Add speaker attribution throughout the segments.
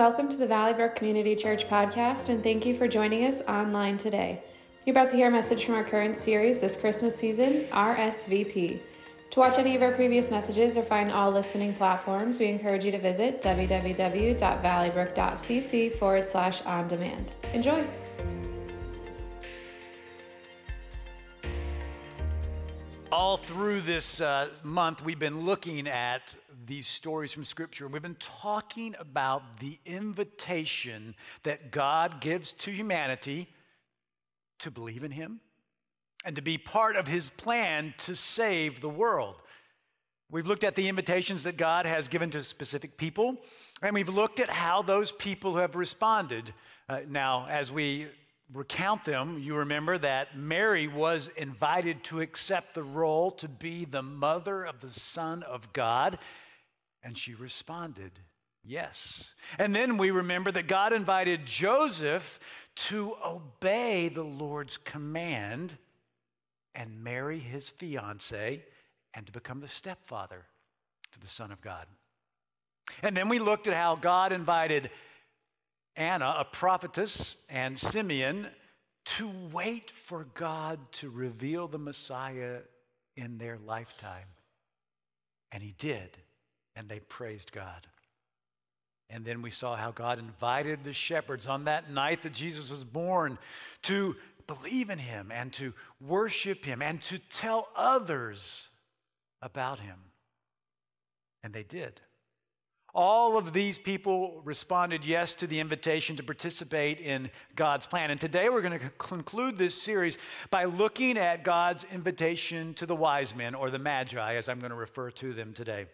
Speaker 1: Welcome to the Valley Brook Community Church podcast, and thank you for joining us online today. You're about to hear a message from our current series this Christmas season, RSVP. To watch any of our previous messages or find all listening platforms, we encourage you to visit www.valleybrook.cc forward slash on demand. Enjoy!
Speaker 2: All through this uh, month, we've been looking at these stories from Scripture. And We've been talking about the invitation that God gives to humanity to believe in Him and to be part of His plan to save the world. We've looked at the invitations that God has given to specific people, and we've looked at how those people have responded. Uh, now, as we recount them, you remember that Mary was invited to accept the role to be the mother of the Son of God. And she responded, Yes. And then we remember that God invited Joseph to obey the Lord's command and marry his fiancee and to become the stepfather to the Son of God. And then we looked at how God invited Anna, a prophetess, and Simeon to wait for God to reveal the Messiah in their lifetime. And he did and they praised God. And then we saw how God invited the shepherds on that night that Jesus was born to believe in him and to worship him and to tell others about him. And they did. All of these people responded yes to the invitation to participate in God's plan. And today we're going to conclude this series by looking at God's invitation to the wise men, or the Magi, as I'm going to refer to them today.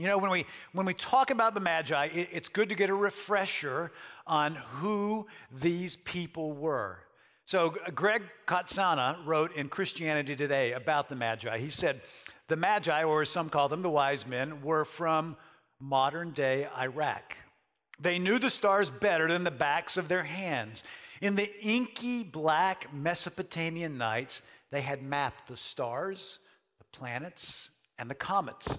Speaker 2: You know, when we, when we talk about the Magi, it, it's good to get a refresher on who these people were. So, Greg Katsana wrote in Christianity Today about the Magi. He said, The Magi, or as some call them, the wise men, were from modern day Iraq. They knew the stars better than the backs of their hands. In the inky black Mesopotamian nights, they had mapped the stars, the planets, and the comets.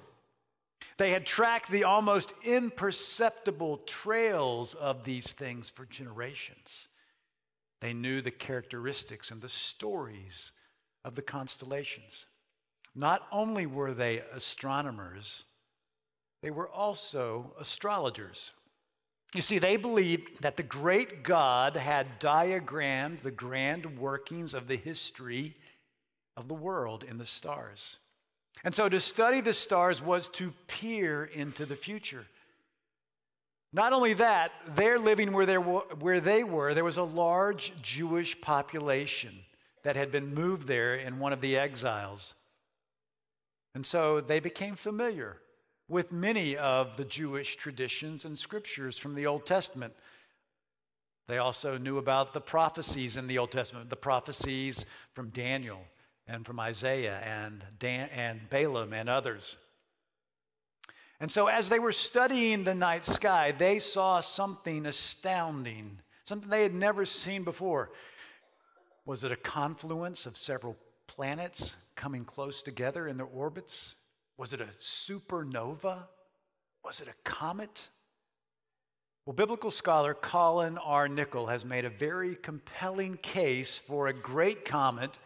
Speaker 2: They had tracked the almost imperceptible trails of these things for generations. They knew the characteristics and the stories of the constellations. Not only were they astronomers, they were also astrologers. You see, they believed that the great God had diagrammed the grand workings of the history of the world in the stars. And so to study the stars was to peer into the future. Not only that, they're living where, where they were, there was a large Jewish population that had been moved there in one of the exiles. And so they became familiar with many of the Jewish traditions and scriptures from the Old Testament. They also knew about the prophecies in the Old Testament, the prophecies from Daniel and from Isaiah and, Dan, and Balaam and others. And so, as they were studying the night sky, they saw something astounding, something they had never seen before. Was it a confluence of several planets coming close together in their orbits? Was it a supernova? Was it a comet? Well, biblical scholar Colin R. Nicholl has made a very compelling case for a great comet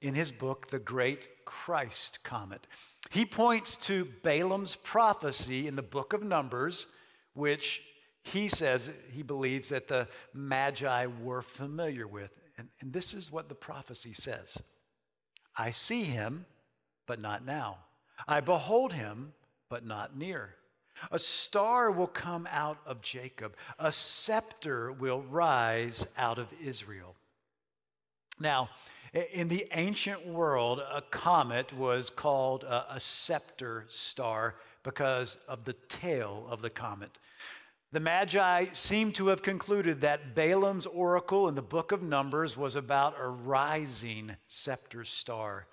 Speaker 2: in his book, The Great Christ Comet. He points to Balaam's prophecy in the book of Numbers, which he says he believes that the Magi were familiar with. And, and this is what the prophecy says I see him, but not now. I behold him, but not near. A star will come out of Jacob, a scepter will rise out of Israel. Now, in the ancient world, a comet was called a, a, scepter star because of the tail of the comet. The Magi seem to have concluded that Balaam's oracle in the book of Numbers was about a rising scepter star.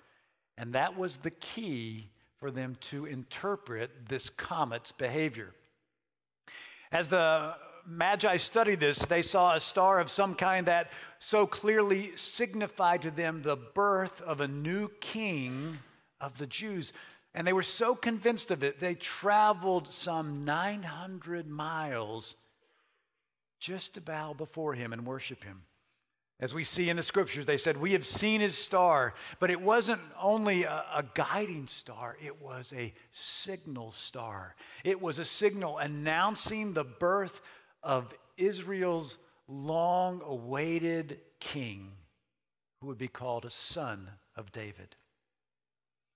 Speaker 2: And that was the key for them to interpret this comet's behavior. As the Magi studied this, they saw a star of some kind that so clearly signified to them the birth of a new king of the Jews. And they were so convinced of it, they traveled some 900 miles just to bow before him and worship him. As we see in the scriptures, they said, We have seen his star, but it wasn't only a, a, guiding star, it was a signal star. It was a signal announcing the birth of Israel's long awaited king, who would be called a son of David.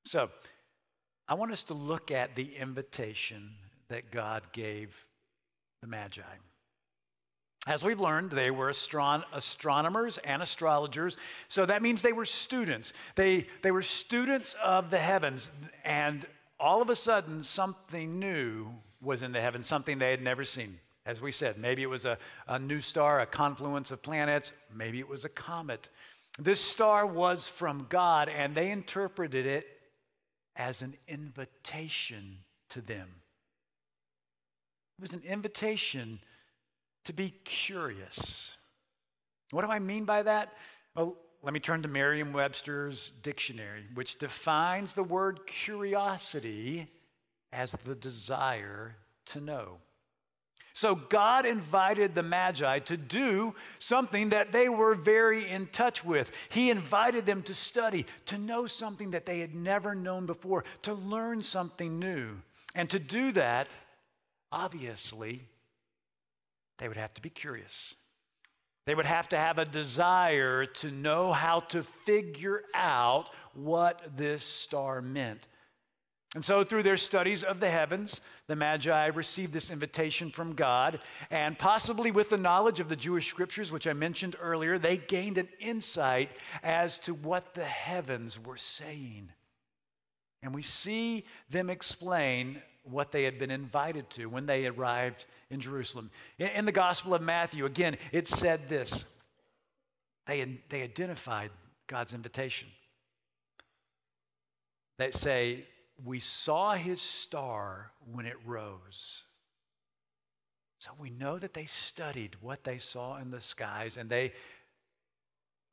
Speaker 2: So, I want us to look at the invitation that God gave the Magi. As we've learned, they were astron- astronomers and astrologers, so that means they were students. They, they were students of the heavens, and all of a sudden, something new was in the heavens, something they had never seen. As we said, maybe it was a, a new star, a confluence of planets, maybe it was a comet. This star was from God, and they interpreted it as an invitation to them. It was an invitation to be curious. What do I mean by that? Well, let me turn to Merriam Webster's dictionary, which defines the word curiosity as the desire to know. So God invited the Magi to do something that they were very in touch with. He invited them to study, to know something that they had never known before, to learn something new. And to do that, obviously, they would have to be curious. They would have to have a desire to know how to figure out what this star meant. And so, through their studies of the heavens, the Magi received this invitation from God, and possibly with the knowledge of the Jewish scriptures, which I mentioned earlier, they gained an insight as to what the heavens were saying. And we see them explain what they had been invited to when they arrived in Jerusalem. In, the Gospel of Matthew, again, it said this they, they identified God's invitation. They say, we saw his star when it rose. So we know that they studied what they saw in the skies and they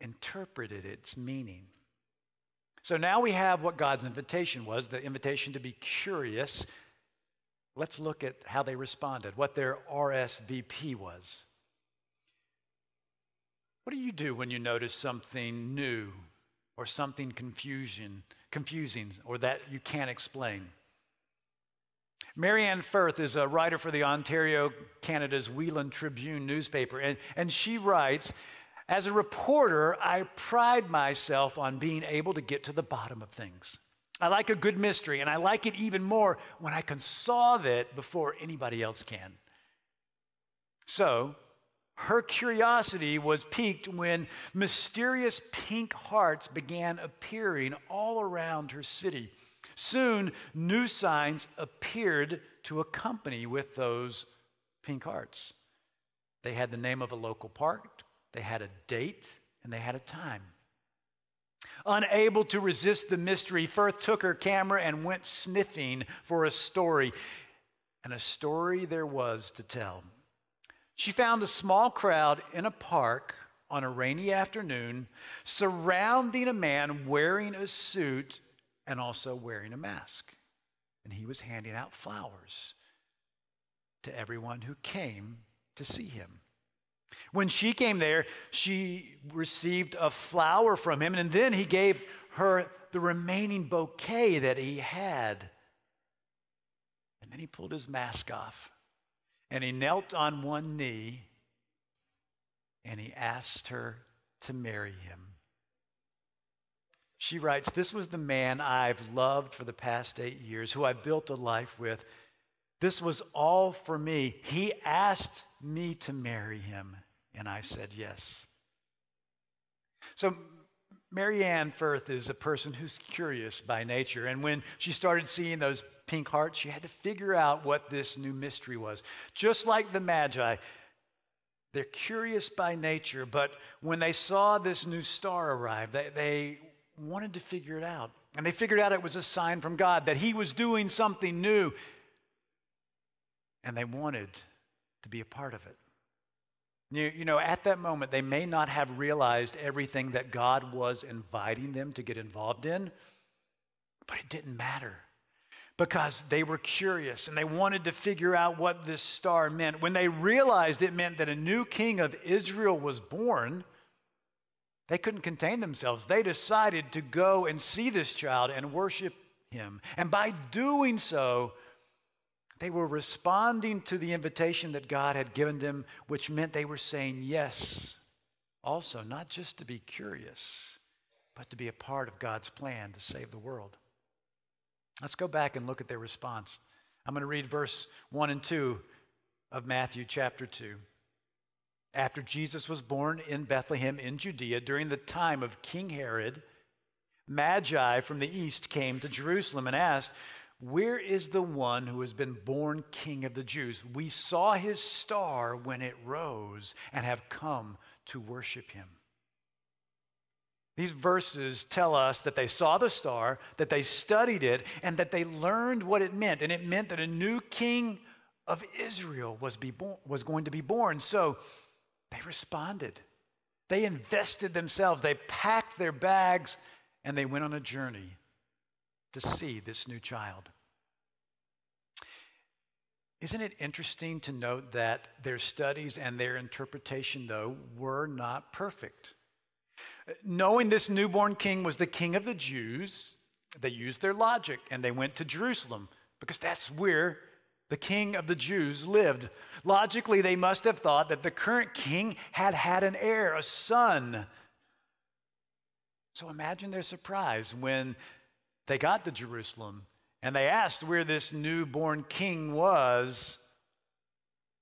Speaker 2: interpreted its meaning. So now we have what God's invitation was the invitation to be curious. Let's look at how they responded, what their RSVP was. What do you do when you notice something new or something confusion, confusing or that you can't explain. Marianne Firth is a writer for the Ontario, Canada's Welland Tribune newspaper, and, and she writes As a reporter, I pride myself on being able to get to the bottom of things. I like a good mystery, and I like it even more when I can solve it before anybody else can. So, her curiosity was piqued when mysterious pink hearts began appearing all around her city. Soon, new signs appeared to accompany with those pink hearts. They had the name of a local park, they had a date, and they had a time. Unable to resist the mystery, Firth took her camera and went sniffing for a story. And a story there was to tell. She found a small crowd in a park on a rainy afternoon surrounding a man wearing a suit and also wearing a mask. And he was handing out flowers to everyone who came to see him. When she came there, she received a flower from him, and then he gave her the remaining bouquet that he had. And then he pulled his mask off and he knelt on one knee and he asked her to marry him. She writes, This was the man I've loved for the past eight years, who I built a life with. This was all for me. He asked me to marry him, and I said yes. So, Marianne Firth is a person who's curious by nature. And when she started seeing those pink hearts, she had to figure out what this new mystery was. Just like the Magi, they're curious by nature, but when they saw this new star arrive, they, they wanted to figure it out. And they figured out it was a sign from God that He was doing something new. And they wanted to be a part of it. You, you know, at that moment, they may not have realized everything that God was inviting them to get involved in, but it didn't matter because they were curious and they wanted to figure out what this star meant. When they realized it meant that a new king of Israel was born, they couldn't contain themselves. They decided to go and see this child and worship him. And by doing so, they were responding to the invitation that God had given them, which meant they were saying yes, also, not just to be curious, but to be a part of God's plan to save the world. Let's go back and look at their response. I'm going to read verse 1 and 2 of Matthew chapter 2. After Jesus was born in Bethlehem in Judea during the time of King Herod, Magi from the east came to Jerusalem and asked, Where is the one who has been born king of the Jews? We saw his star when it rose and have come to worship him. These verses tell us that they saw the star, that they studied it, and that they learned what it meant. And it meant that a new king of Israel was, born, was going to be born. So they responded. They invested themselves. They packed their bags and they went on a journey to see this new child. Isn't it interesting to note that their studies and their interpretation, though, were not perfect? Knowing this newborn king was the king of the Jews, they used their logic and they went to Jerusalem because that's where the king of the Jews lived. Logically, they must have thought that the current king had had an heir, a son. So imagine their surprise when they got to Jerusalem and they asked where this newborn king was,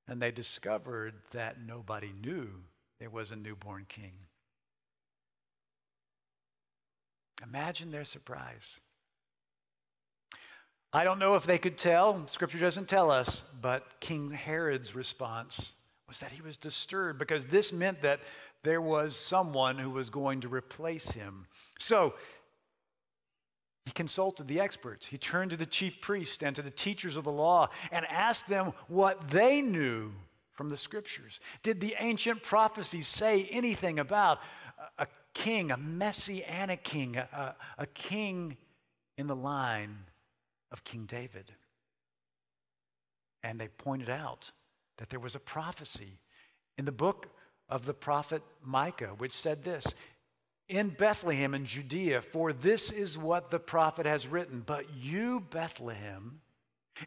Speaker 2: and they discovered that nobody knew there was a newborn king. Imagine their surprise. I don't know if they could tell, scripture doesn't tell us, but King Herod's response was that he was disturbed because this meant that there was someone who was going to replace him. So he consulted the experts. He turned to the chief priests and to the teachers of the law and asked them what they knew from the scriptures. Did the ancient prophecies say anything about a king, a messianic king, a, a king in the line of King David. And they pointed out that there was a prophecy in the book of the prophet Micah, which said this In Bethlehem in Judea, for this is what the prophet has written, but you, Bethlehem,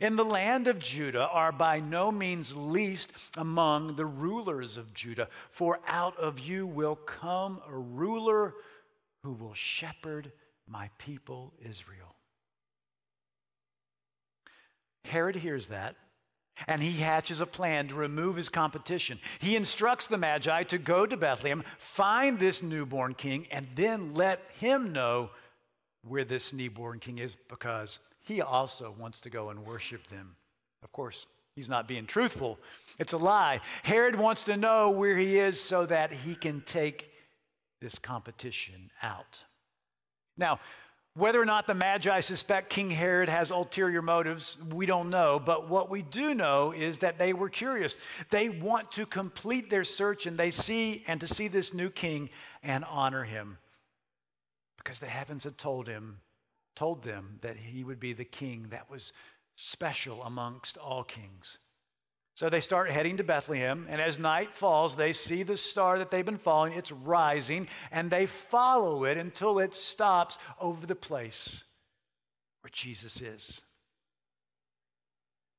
Speaker 2: in the land of Judah are by no means least among the rulers of Judah, for out of you will come a ruler who will shepherd my people Israel. Herod hears that, and he hatches a plan to remove his competition. He instructs the Magi to go to Bethlehem, find this newborn king, and then let him know where this newborn king is because he also wants to go and worship them. Of course, he's not being truthful. It's a lie. Herod wants to know where he is so that he can take this competition out. Now, whether or not the Magi suspect King Herod has ulterior motives, we don't know. But what we do know is that they were curious. They want to complete their search and they see and to see this new king and honor him because the heavens had told him told them that he would be the king that was special amongst all kings. So they start heading to Bethlehem, and as night falls, they see the star that they've been following. It's rising, and they follow it until it stops over the place where Jesus is.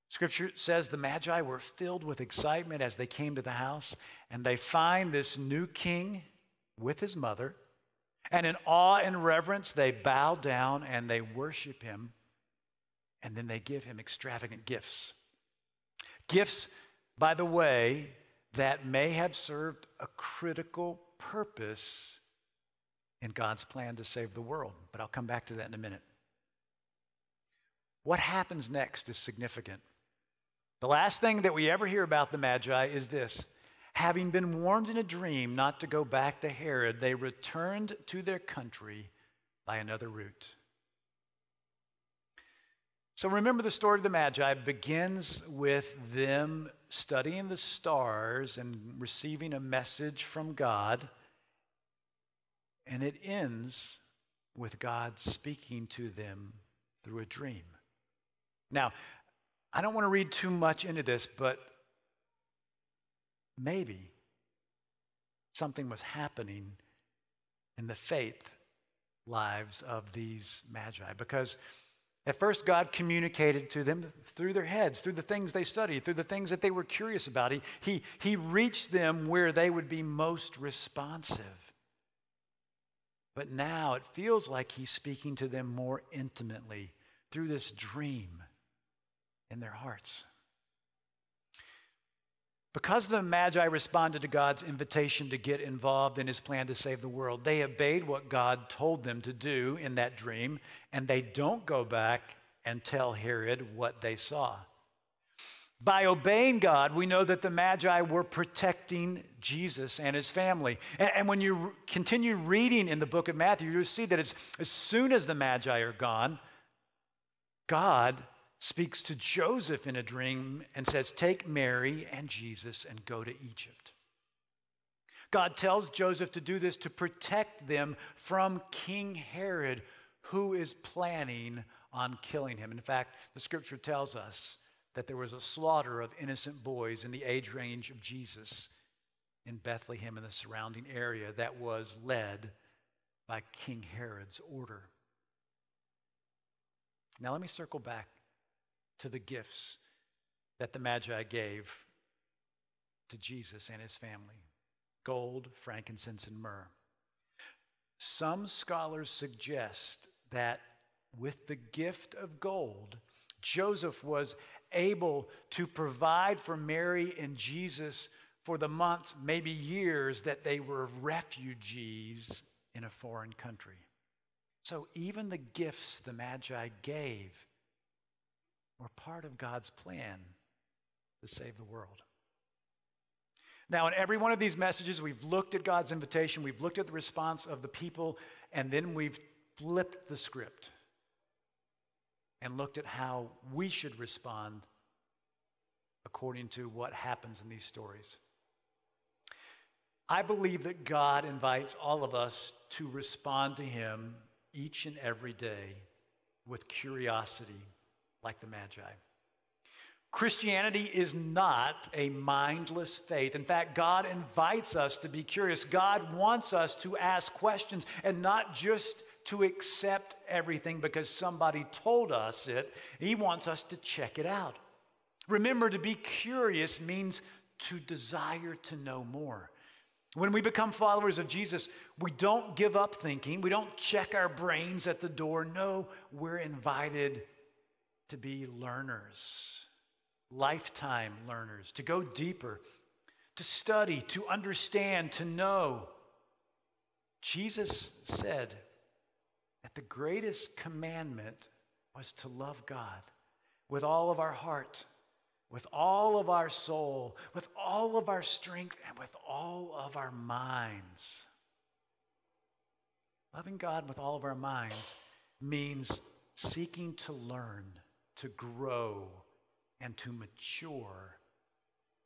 Speaker 2: Scripture says the Magi were filled with excitement as they came to the house, and they find this new king with his mother and in awe and reverence, they bow down and they worship him. And then they give him extravagant gifts. Gifts, by the way, that may have served a critical purpose in God's plan to save the world. But I'll come back to that in a minute. What happens next is significant. The last thing that we ever hear about the Magi is this Having been warned in a dream not to go back to Herod, they returned to their country by another route. So remember, the story of the Magi begins with them studying the stars and receiving a message from God, and it ends with God speaking to them through a dream. Now, I don't want to read too much into this, but maybe something was happening in the faith lives of these magi because at first God communicated to them through their heads, through the things they studied, through the things that they were curious about. He, he, he reached them where they would be most responsive. But now it feels like he's speaking to them more intimately through this dream in their hearts. Because the Magi responded to God's invitation to get involved in his plan to save the world, they obeyed what God told them to do in that dream, and they don't go back and tell Herod what they saw. By obeying God, we know that the Magi were protecting Jesus and his family. And, when you continue reading in the book of Matthew, you'll see that as soon as the Magi are gone, God speaks to Joseph in a dream and says, Take Mary and Jesus and go to Egypt. God tells Joseph to do this to protect them from King Herod, who is planning on killing him. In fact, the scripture tells us that there was a slaughter of innocent boys in the age range of Jesus in Bethlehem and the surrounding area that was led by King Herod's order. Now, let me circle back to the gifts that the Magi gave to Jesus and his family gold, frankincense, and myrrh. Some scholars suggest that with the gift of gold, Joseph was able to provide for Mary and Jesus for the months, maybe years, that they were refugees in a foreign country. So even the gifts the Magi gave were part of God's plan to save the world. Now, in every one of these messages, we've looked at God's invitation, we've looked at the response of the people, and then we've flipped the script and looked at how we should respond according to what happens in these stories. I believe that God invites all of us to respond to Him each and every day with curiosity like the Magi. Christianity is not a mindless faith. In fact, God invites us to be curious. God wants us to ask questions and not just to accept everything because somebody told us it. He wants us to check it out. Remember, to be curious means to desire to know more. When we become followers of Jesus, we don't give up thinking, we don't check our brains at the door. No, we're invited to be learners, lifetime learners, to go deeper, to study, to understand, to know. Jesus said that the greatest commandment was to love God with all of our heart, with all of our soul, with all of our strength, and with all of our minds. Loving God with all of our minds means seeking to learn to grow and to mature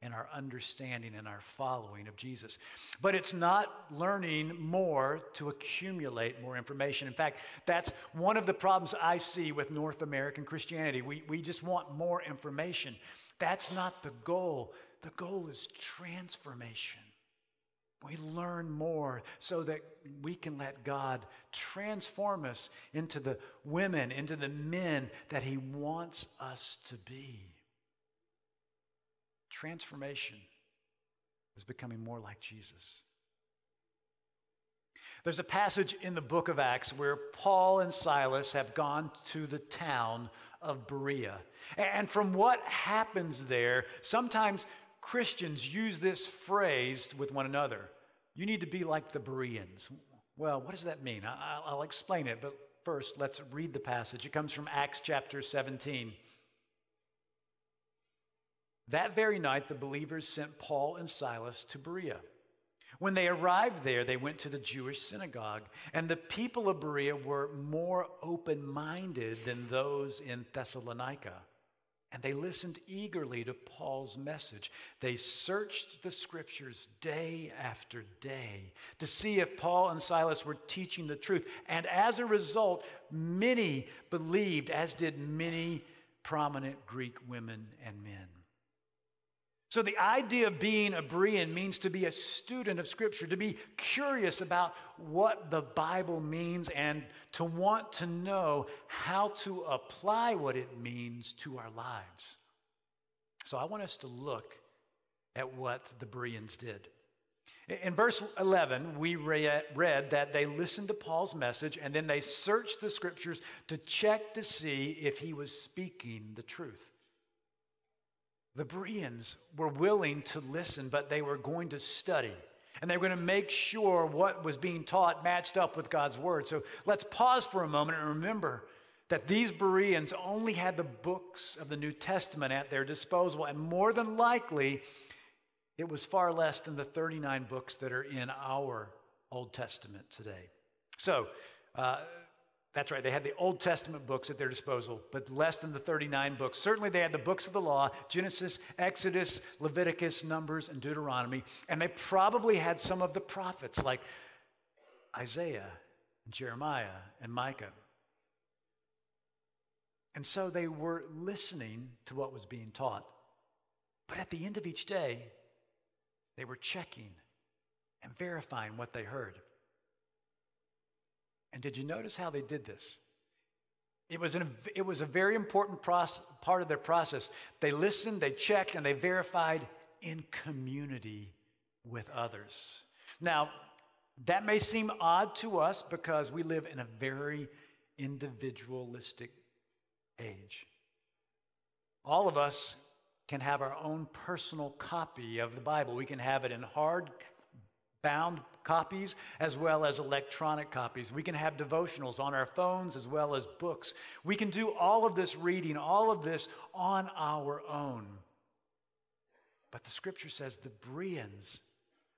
Speaker 2: in our understanding and our following of Jesus. But it's not learning more to accumulate more information. In fact, that's one of the problems I see with North American Christianity. We, we just want more information. That's not the goal. The goal is transformation. We learn more so that we can let God transform us into the women, into the men that He wants us to be. Transformation is becoming more like Jesus. There's a passage in the book of Acts where Paul and Silas have gone to the town of Berea. And from what happens there, sometimes Christians use this phrase with one another. You need to be like the Bereans. Well, what does that mean? I'll explain it, but first, let's read the passage. It comes from Acts chapter 17. That very night, the believers sent Paul and Silas to Berea. When they arrived there, they went to the Jewish synagogue, and the people of Berea were more open minded than those in Thessalonica. And they listened eagerly to Paul's message. They searched the scriptures day after day to see if Paul and Silas were teaching the truth. And as a result, many believed, as did many prominent Greek women and men. So, the idea of being a Berean means to be a student of Scripture, to be curious about what the Bible means, and to want to know how to apply what it means to our lives. So, I want us to look at what the Bereans did. In verse 11, we read, that they listened to Paul's message and then they searched the scriptures to check to see if he was speaking the truth. The Bereans were willing to listen, but they were going to study. And they were going to make sure what was being taught matched up with God's word. So let's pause for a moment and remember that these Bereans only had the books of the New Testament at their disposal. And more than likely, it was far less than the 39 books that are in our Old Testament today. So, uh, that's right, they had the Old Testament books at their disposal, but less than the 39 books. Certainly, they had the books of the law Genesis, Exodus, Leviticus, Numbers, and Deuteronomy. And they probably had some of the prophets like Isaiah, and Jeremiah, and Micah. And so they were listening to what was being taught. But at the end of each day, they were checking and verifying what they heard. And did you notice how they did this? It was, an, it was a very important process, part of their process. They listened, they checked, and they verified in community with others. Now, that may seem odd to us because we live in a very individualistic age. All of us can have our own personal copy of the Bible. We can have it in hard bound copies as well as electronic copies. We can have devotionals on our phones as well as books. We can do all of this reading, all of this on our own. But the scripture says the Bereans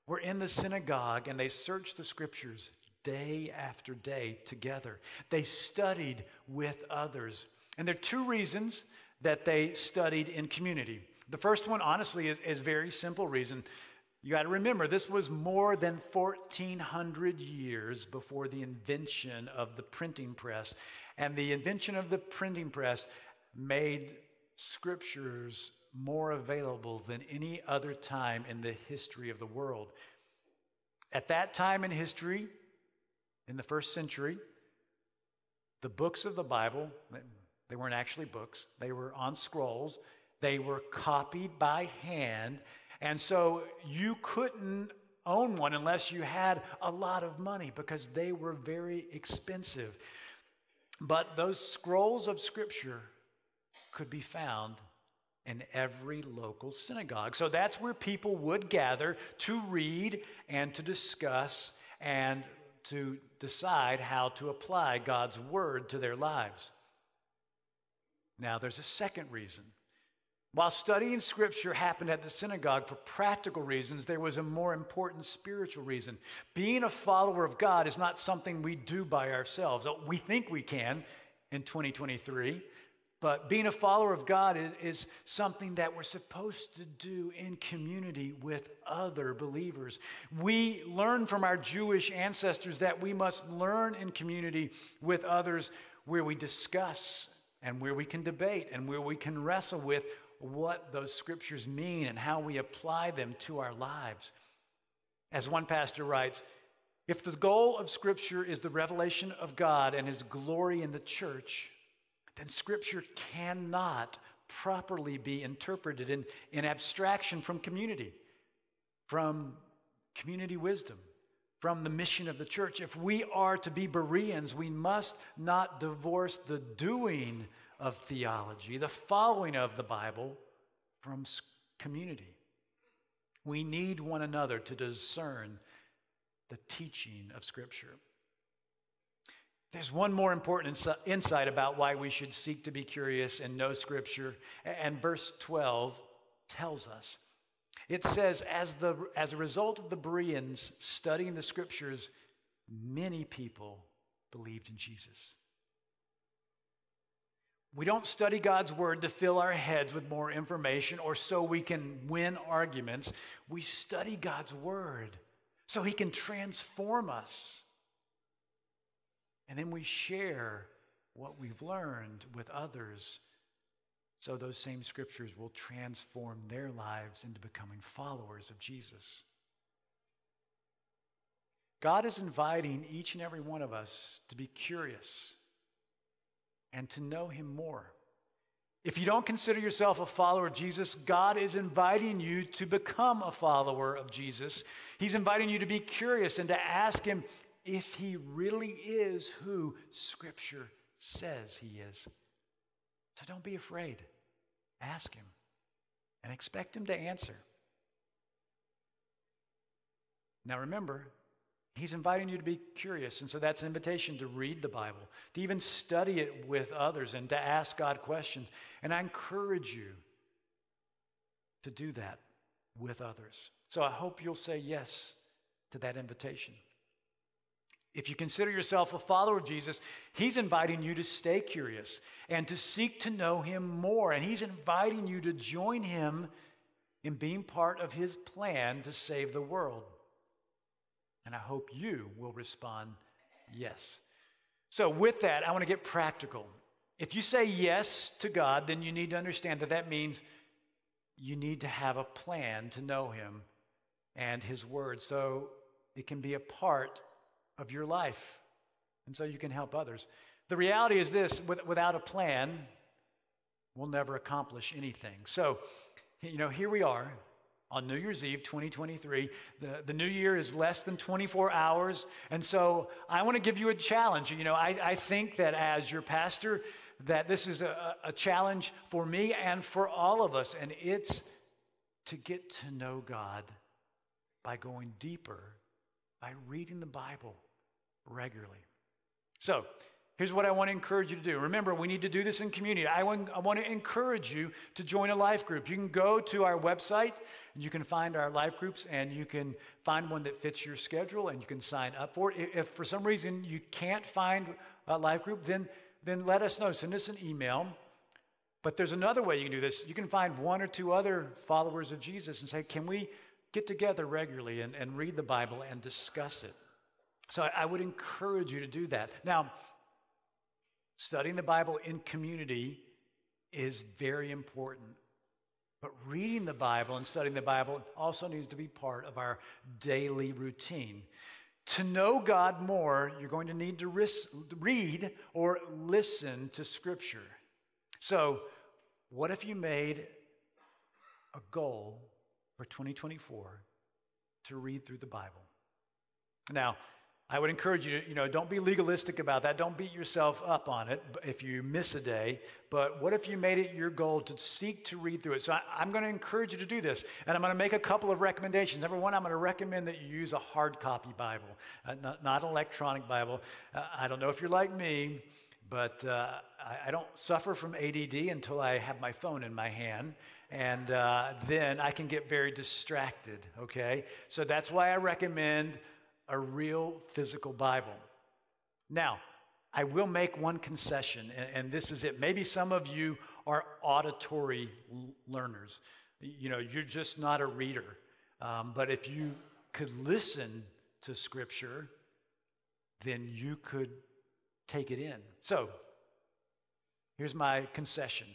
Speaker 2: were in the synagogue and they searched the scriptures day after day together. They studied with others. And there are two reasons that they studied in community. The first one, honestly, is, is very simple reason. You got to remember, this was more than 1,400 years before the invention of the printing press. And the invention of the printing press made scriptures more available than any other time in the history of the world. At that time in history, in the first century, the books of the Bible, they weren't actually books, they were on scrolls, they were copied by hand and so you couldn't own one unless you had a lot of money because they were very expensive. But those scrolls of scripture could be found in every local synagogue. So that's where people would gather to read and to discuss and to decide how to apply God's word to their lives. Now, there's a second reason while studying scripture happened at the synagogue for practical reasons, there was a more important spiritual reason. Being a follower of God is not something we do by ourselves. Oh, we think we can in 2023, but being a follower of God is, is something that we're supposed to do in community with other believers. We learn from our Jewish ancestors that we must learn in community with others where we discuss and where we can debate and where we can wrestle with what those scriptures mean and how we apply them to our lives. As one pastor writes, if the goal of Scripture is the revelation of God and His glory in the church, then Scripture cannot properly be interpreted in, in abstraction from community, from community wisdom, from the mission of the church. If we are to be Bereans, we must not divorce the doing of theology, the following of the Bible from community. We need one another to discern the teaching of Scripture. There's one more important insight about why we should seek to be curious and know Scripture, and verse 12 tells us. It says, as, the, as a result of the Bereans studying the Scriptures, many people believed in Jesus. We don't study God's word to fill our heads with more information or so we can win arguments. We study God's word so he can transform us. And then we share what we've learned with others so those same scriptures will transform their lives into becoming followers of Jesus. God is inviting each and every one of us to be curious and to know Him more. If you don't consider yourself a follower of Jesus, God is inviting you to become a follower of Jesus. He's inviting you to be curious and to ask Him if He really is who Scripture says He is. So don't be afraid. Ask Him and expect Him to answer. Now remember, He's inviting you to be curious. And so that's an invitation to read the Bible, to even study it with others, and to ask God questions. And I encourage you to do that with others. So I hope you'll say yes to that invitation. If you consider yourself a follower of Jesus, He's inviting you to stay curious and to seek to know Him more. And He's inviting you to join Him in being part of His plan to save the world. And I hope you will respond yes. So, with that, I want to get practical. If you say yes to God, then you need to understand that that means you need to have a plan to know Him and His Word so it can be a part of your life and so you can help others. The reality is this without a plan, we'll never accomplish anything. So, you know, here we are on New Year's Eve 2023. The, the new year is less than 24 hours. And so I want to give you a challenge. You know, I, I think that as your pastor, that this is a, a challenge for me and for all of us. And it's to get to know God by going deeper, by reading the Bible regularly. So, Here's what I want to encourage you to do. Remember, we need to do this in community. I want, I want to encourage you to join a life group. You can go to our website, and you can find our life groups, and you can find one that fits your schedule, and you can sign up for it. If for some reason you can't find a life group, then, then let us know. Send us an email. But there's another way you can do this. You can find one or two other followers of Jesus and say, Can we get together regularly and, and read the Bible and discuss it? So I, I would encourage you to do that. Now, Studying the Bible in community is very important. But reading the Bible and studying the Bible also needs to be part of our daily routine. To know God more, you're going to need to read or listen to Scripture. So, what if you made a goal for 2024 to read through the Bible? Now, I would encourage you to, you know, don't be legalistic about that. Don't beat yourself up on it if you miss a day. But what if you made it your goal to seek to read through it? So I, am going to encourage you to do this. And I'm going to make a couple of recommendations. Number one, I'm going to recommend that you use a hard copy Bible, uh, not, not, an electronic Bible. Uh, I don't know if you're like me, but uh, I, I, don't suffer from ADD until I have my phone in my hand. And uh, then I can get very distracted, okay? So that's why I recommend a real physical Bible. Now, I will make one concession, and, this is it. Maybe some of you are auditory learners. You know, you're just not a reader. Um, but if you could listen to Scripture, then you could take it in. So, here's my concession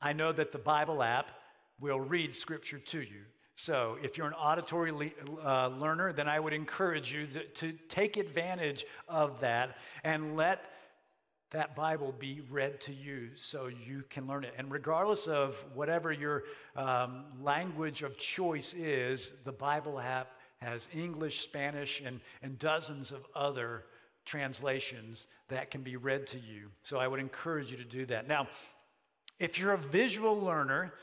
Speaker 2: I know that the Bible app will read Scripture to you. So, if you're an auditory le- uh, learner, then I would encourage you to, to take advantage of that and let that Bible be read to you so you can learn it. And regardless of whatever your um, language of choice is, the Bible app has English, Spanish, and, and dozens of other translations that can be read to you. So I would encourage you to do that. Now, if you're a visual learner,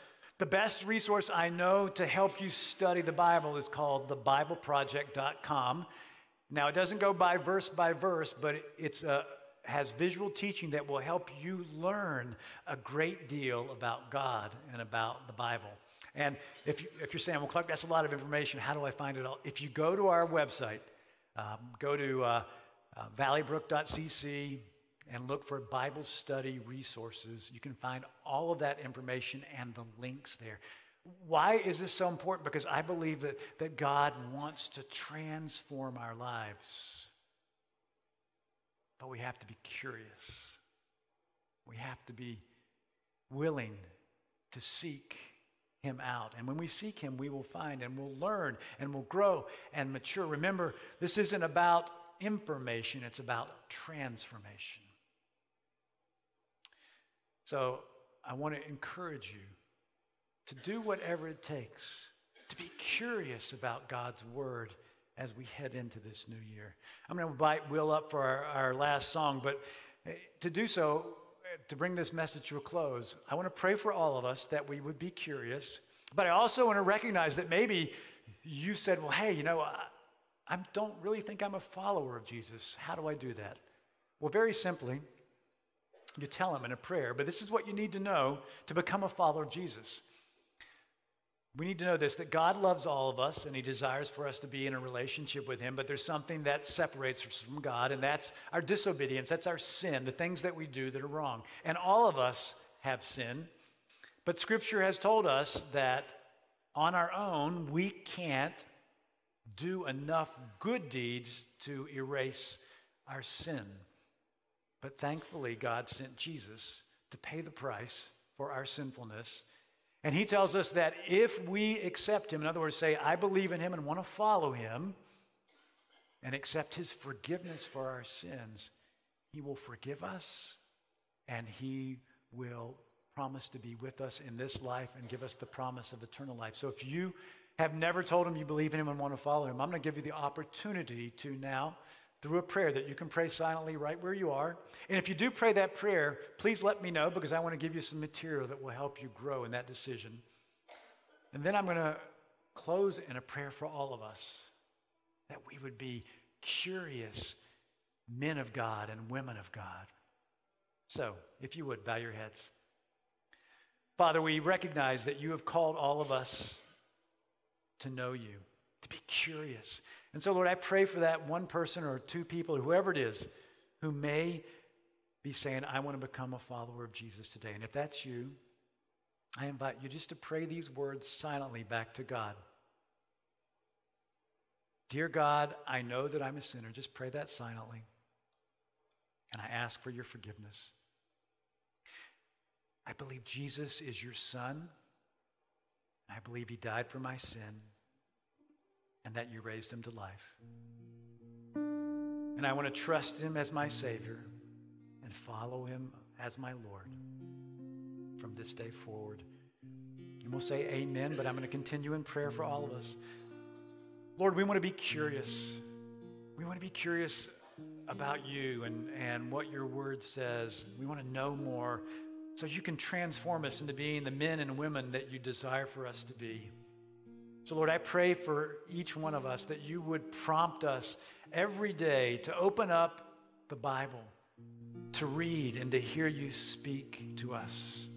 Speaker 2: the best resource I know to help you study the Bible is called thebibleproject.com. Now, it doesn't go by verse by verse, but it uh, has visual teaching that will help you learn a great deal about God and about the Bible. And if, you, if you're saying, well, Clark, that's a lot of information, how do I find it all? If you go to our website, um, go to uh, uh, valleybrook.cc, and look for Bible study resources. You can find all of that information and the links there. Why is this so important? Because I believe that, that God wants to transform our lives. But we have to be curious. We have to be willing to seek him out. And when we seek him, we will find and we'll learn and we'll grow and mature. Remember, this isn't about information, it's about transformation. So I want to encourage you to do whatever it takes to be curious about God's word as we head into this new year. I'm going to invite Will up for our, our last song, but eh, to do so, eh, to bring this message to a close, I want to pray for all of us that we would be curious, but I also want to recognize that maybe you said, well, hey, you know, I, I don't really think I'm a follower of Jesus. How do I do that? Well, very simply, you tell him in a prayer, but this is what you need to know to become a follower of Jesus. We need to know this that God loves all of us and He desires for us to be in a relationship with Him, but there's something that separates us from God, and that's our disobedience, that's our sin, the things that we do that are wrong. And all of us have sin, but Scripture has told us that on our own, we can't do enough good deeds to erase our sin. But thankfully, God sent Jesus to pay the price for our sinfulness. And he tells us that if we accept him, in other words, say, I believe in him and want to follow him, and accept his forgiveness for our sins, he will forgive us and he will promise to be with us in this life and give us the promise of eternal life. So if you have never told him you believe in him and want to follow him, I'm going to give you the opportunity to now through a prayer that you can pray silently right where you are. And if you do pray that prayer, please let me know because I want to give you some material that will help you grow in that decision. And then I'm going to close in a prayer for all of us that we would be curious men of God and women of God. So, if you would, bow your heads. Father, we recognize that you have called all of us to know you, to be curious. And so, Lord, I pray for that one person or two people, whoever it is, who may be saying, I want to become a follower of Jesus today. And if that's you, I invite you just to pray these words silently back to God. Dear God, I know that I'm a sinner. Just pray that silently. And I ask for your forgiveness. I believe Jesus is your son. I believe he died for my sin and that you raised him to life. And I want to trust him as my Savior and follow him as my Lord from this day forward. And we'll say amen, but I'm going to continue in prayer for all of us. Lord, we want to be curious. We want to be curious about you and, and what your word says. We want to know more so you can transform us into being the men and women that you desire for us to be. So, Lord, I pray for each one of us that you would prompt us every day to open up the Bible, to read and to hear you speak to us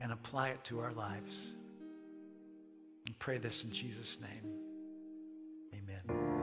Speaker 2: and apply it to our lives. And pray this in Jesus' name. Amen.